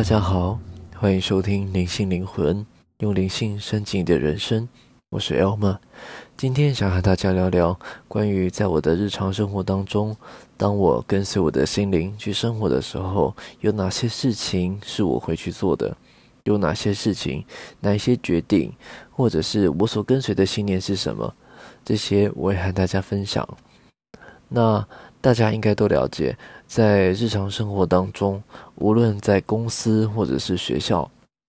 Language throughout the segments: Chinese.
大家好，欢迎收听灵性灵魂，用灵性升级你的人生。我是 Elma，今天想和大家聊聊关于在我的日常生活当中，当我跟随我的心灵去生活的时候，有哪些事情是我会去做的？有哪些事情，哪一些决定，或者是我所跟随的信念是什么？这些我会和大家分享。那大家应该都了解，在日常生活当中，无论在公司或者是学校，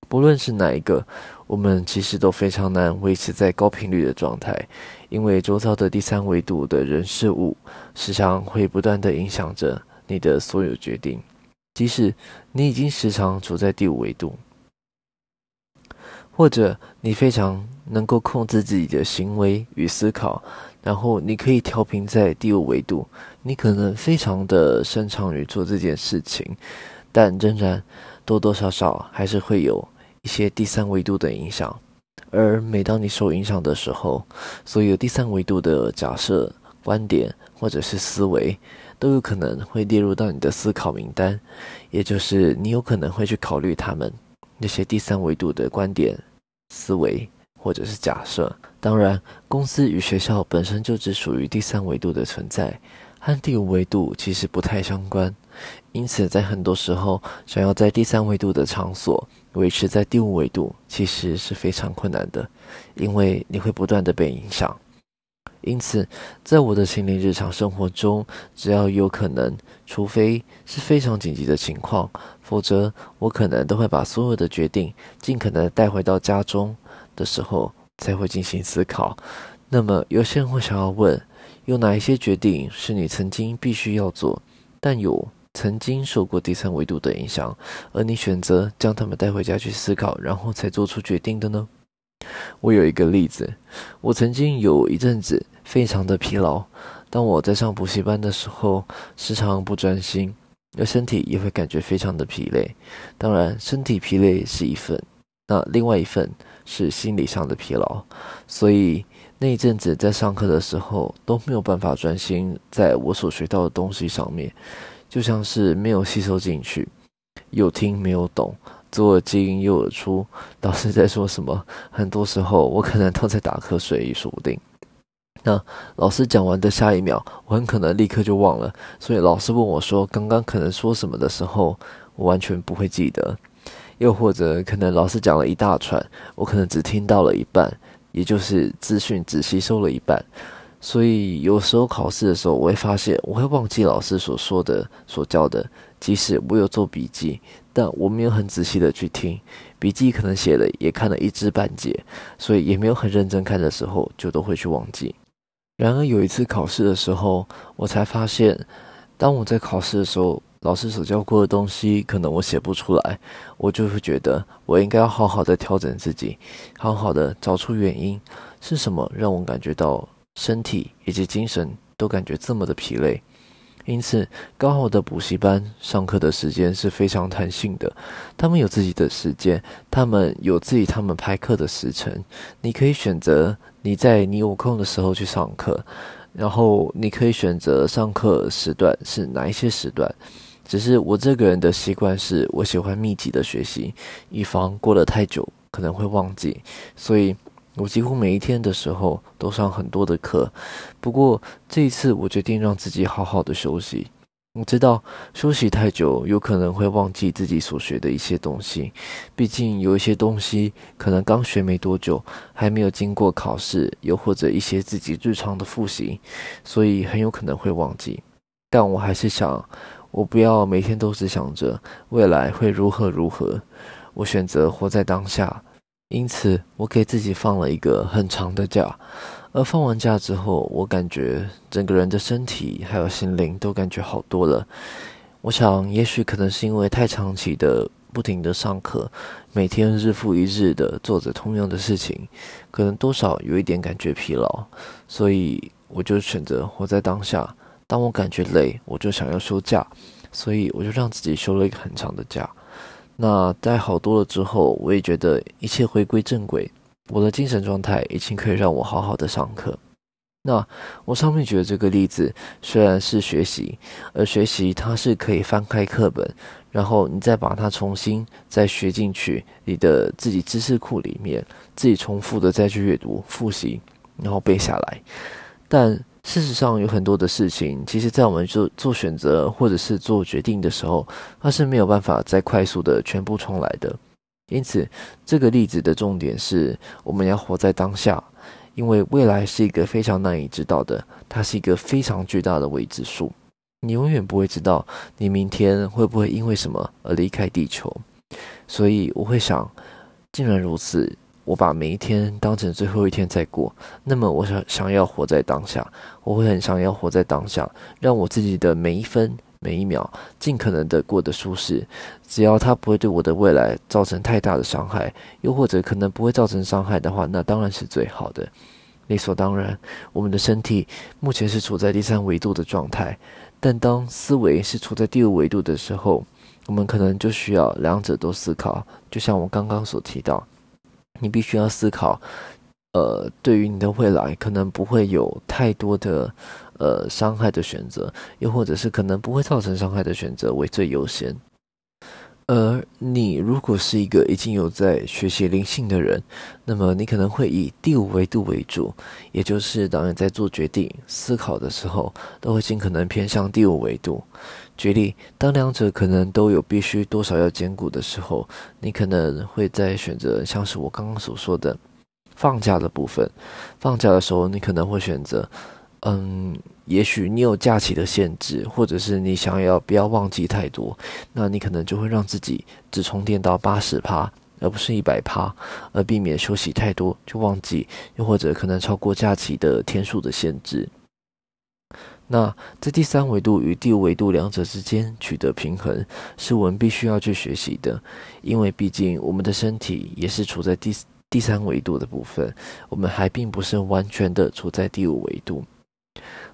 不论是哪一个，我们其实都非常难维持在高频率的状态，因为周遭的第三维度的人事物，时常会不断的影响着你的所有决定，即使你已经时常处在第五维度。或者你非常能够控制自己的行为与思考，然后你可以调频在第五维度，你可能非常的擅长于做这件事情，但仍然多多少少还是会有一些第三维度的影响。而每当你受影响的时候，所有第三维度的假设、观点或者是思维，都有可能会列入到你的思考名单，也就是你有可能会去考虑他们。那些第三维度的观点、思维或者是假设，当然，公司与学校本身就只属于第三维度的存在，和第五维度其实不太相关。因此，在很多时候，想要在第三维度的场所维持在第五维度，其实是非常困难的，因为你会不断的被影响。因此，在我的心灵日常生活中，只要有可能，除非是非常紧急的情况，否则我可能都会把所有的决定尽可能带回到家中的时候才会进行思考。那么，有些人会想要问：有哪一些决定是你曾经必须要做，但有曾经受过第三维度的影响，而你选择将他们带回家去思考，然后才做出决定的呢？我有一个例子，我曾经有一阵子非常的疲劳。当我在上补习班的时候，时常不专心，而身体也会感觉非常的疲累。当然，身体疲累是一份，那另外一份是心理上的疲劳。所以那一阵子在上课的时候都没有办法专心在我所学到的东西上面，就像是没有吸收进去，有听没有懂。左耳进右耳出，老师在说什么？很多时候我可能都在打瞌睡，也说不定。那老师讲完的下一秒，我很可能立刻就忘了。所以老师问我说：“刚刚可能说什么的时候，我完全不会记得。”又或者可能老师讲了一大串，我可能只听到了一半，也就是资讯只吸收了一半。所以有时候考试的时候，我会发现我会忘记老师所说的、所教的，即使我有做笔记。但我没有很仔细的去听笔记，可能写了也看了一知半解，所以也没有很认真看的时候，就都会去忘记。然而有一次考试的时候，我才发现，当我在考试的时候，老师所教过的东西，可能我写不出来，我就会觉得我应该要好好的调整自己，好好的找出原因是什么，让我感觉到身体以及精神都感觉这么的疲累。因此，高好的补习班上课的时间是非常弹性的。他们有自己的时间，他们有自己他们排课的时辰。你可以选择你在你有空的时候去上课，然后你可以选择上课时段是哪一些时段。只是我这个人的习惯是我喜欢密集的学习，以防过了太久可能会忘记，所以。我几乎每一天的时候都上很多的课，不过这一次我决定让自己好好的休息。我知道休息太久有可能会忘记自己所学的一些东西，毕竟有一些东西可能刚学没多久，还没有经过考试，又或者一些自己日常的复习，所以很有可能会忘记。但我还是想，我不要每天都只想着未来会如何如何，我选择活在当下。因此，我给自己放了一个很长的假，而放完假之后，我感觉整个人的身体还有心灵都感觉好多了。我想，也许可能是因为太长期的不停的上课，每天日复一日的做着同样的事情，可能多少有一点感觉疲劳，所以我就选择活在当下。当我感觉累，我就想要休假，所以我就让自己休了一个很长的假。那在好多了之后，我也觉得一切回归正轨，我的精神状态已经可以让我好好的上课。那我上面举的这个例子虽然是学习，而学习它是可以翻开课本，然后你再把它重新再学进去你的自己知识库里面，自己重复的再去阅读复习，然后背下来。但事实上有很多的事情，其实在我们做做选择或者是做决定的时候，它是没有办法再快速的全部重来的。因此，这个例子的重点是我们要活在当下。因为未来是一个非常难以知道的，它是一个非常巨大的未知数。你永远不会知道你明天会不会因为什么而离开地球。所以我会想，既然如此，我把每一天当成最后一天在过。那么，我想想要活在当下，我会很想要活在当下，让我自己的每一分。每一秒尽可能的过得舒适，只要它不会对我的未来造成太大的伤害，又或者可能不会造成伤害的话，那当然是最好的。理所当然，我们的身体目前是处在第三维度的状态，但当思维是处在第二维度的时候，我们可能就需要两者都思考。就像我刚刚所提到，你必须要思考，呃，对于你的未来可能不会有太多的。呃，伤害的选择，又或者是可能不会造成伤害的选择为最优先。而你如果是一个已经有在学习灵性的人，那么你可能会以第五维度为主，也就是当你在做决定、思考的时候，都会尽可能偏向第五维度。举例，当两者可能都有必须多少要兼顾的时候，你可能会在选择像是我刚刚所说的放假的部分。放假的时候，你可能会选择。嗯，也许你有假期的限制，或者是你想要不要忘记太多，那你可能就会让自己只充电到八十趴，而不是一百趴，而避免休息太多就忘记，又或者可能超过假期的天数的限制。那在第三维度与第五维度两者之间取得平衡，是我们必须要去学习的，因为毕竟我们的身体也是处在第第三维度的部分，我们还并不是完全的处在第五维度。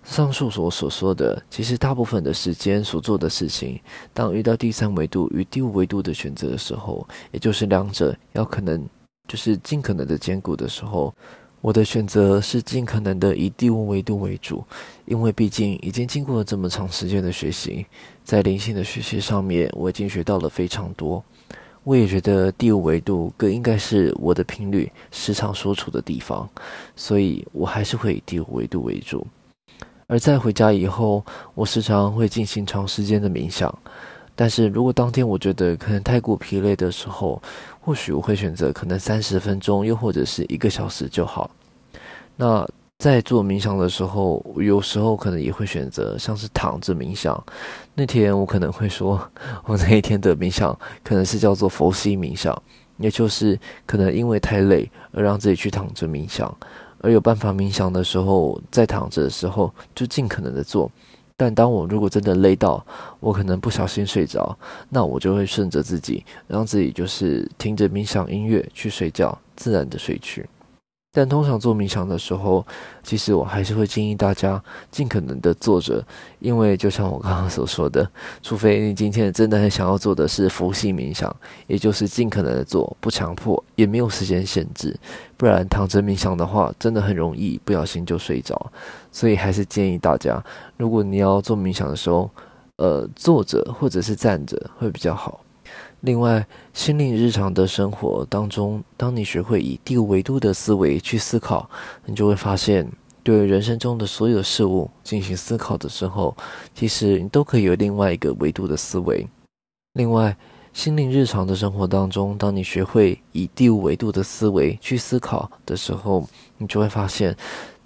上述所所说的，其实大部分的时间所做的事情，当遇到第三维度与第五维度的选择的时候，也就是两者要可能就是尽可能的兼顾的时候，我的选择是尽可能的以第五维度为主，因为毕竟已经经过了这么长时间的学习，在灵性的学习上面，我已经学到了非常多。我也觉得第五维度更应该是我的频率时常所处的地方，所以我还是会以第五维度为主。而在回家以后，我时常会进行长时间的冥想。但是如果当天我觉得可能太过疲累的时候，或许我会选择可能三十分钟，又或者是一个小时就好。那在做冥想的时候，有时候可能也会选择像是躺着冥想。那天我可能会说，我那一天的冥想可能是叫做佛系冥想，也就是可能因为太累而让自己去躺着冥想。而有办法冥想的时候，在躺着的时候就尽可能的做。但当我如果真的累到我可能不小心睡着，那我就会顺着自己，让自己就是听着冥想音乐去睡觉，自然的睡去。但通常做冥想的时候，其实我还是会建议大家尽可能的坐着，因为就像我刚刚所说的，除非你今天真的很想要做的是佛系冥想，也就是尽可能的做，不强迫，也没有时间限制，不然躺着冥想的话，真的很容易不小心就睡着。所以还是建议大家，如果你要做冥想的时候，呃，坐着或者是站着会比较好。另外，心灵日常的生活当中，当你学会以第五维度的思维去思考，你就会发现，对人生中的所有事物进行思考的时候，其实你都可以有另外一个维度的思维。另外，心灵日常的生活当中，当你学会以第五维度的思维去思考的时候，你就会发现，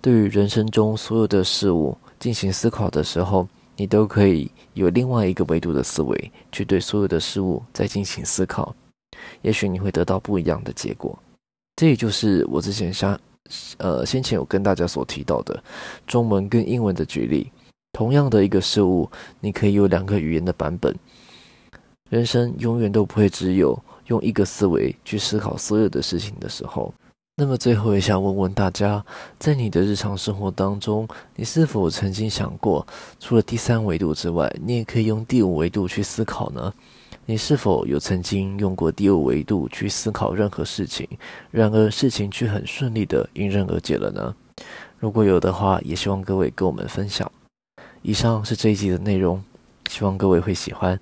对于人生中所有的事物进行思考的时候。你都可以有另外一个维度的思维去对所有的事物再进行思考，也许你会得到不一样的结果。这也就是我之前像呃先前有跟大家所提到的中文跟英文的举例。同样的一个事物，你可以有两个语言的版本。人生永远都不会只有用一个思维去思考所有的事情的时候。那么最后也想问问大家，在你的日常生活当中，你是否曾经想过，除了第三维度之外，你也可以用第五维度去思考呢？你是否有曾经用过第五维度去思考任何事情，然而事情却很顺利的迎刃而解了呢？如果有的话，也希望各位跟我们分享。以上是这一集的内容，希望各位会喜欢。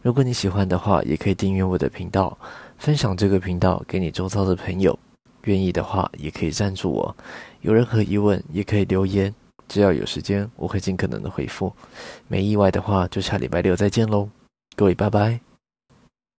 如果你喜欢的话，也可以订阅我的频道，分享这个频道给你周遭的朋友。愿意的话，也可以赞助我。有任何疑问，也可以留言，只要有时间，我会尽可能的回复。没意外的话，就下礼拜六再见喽，各位拜拜。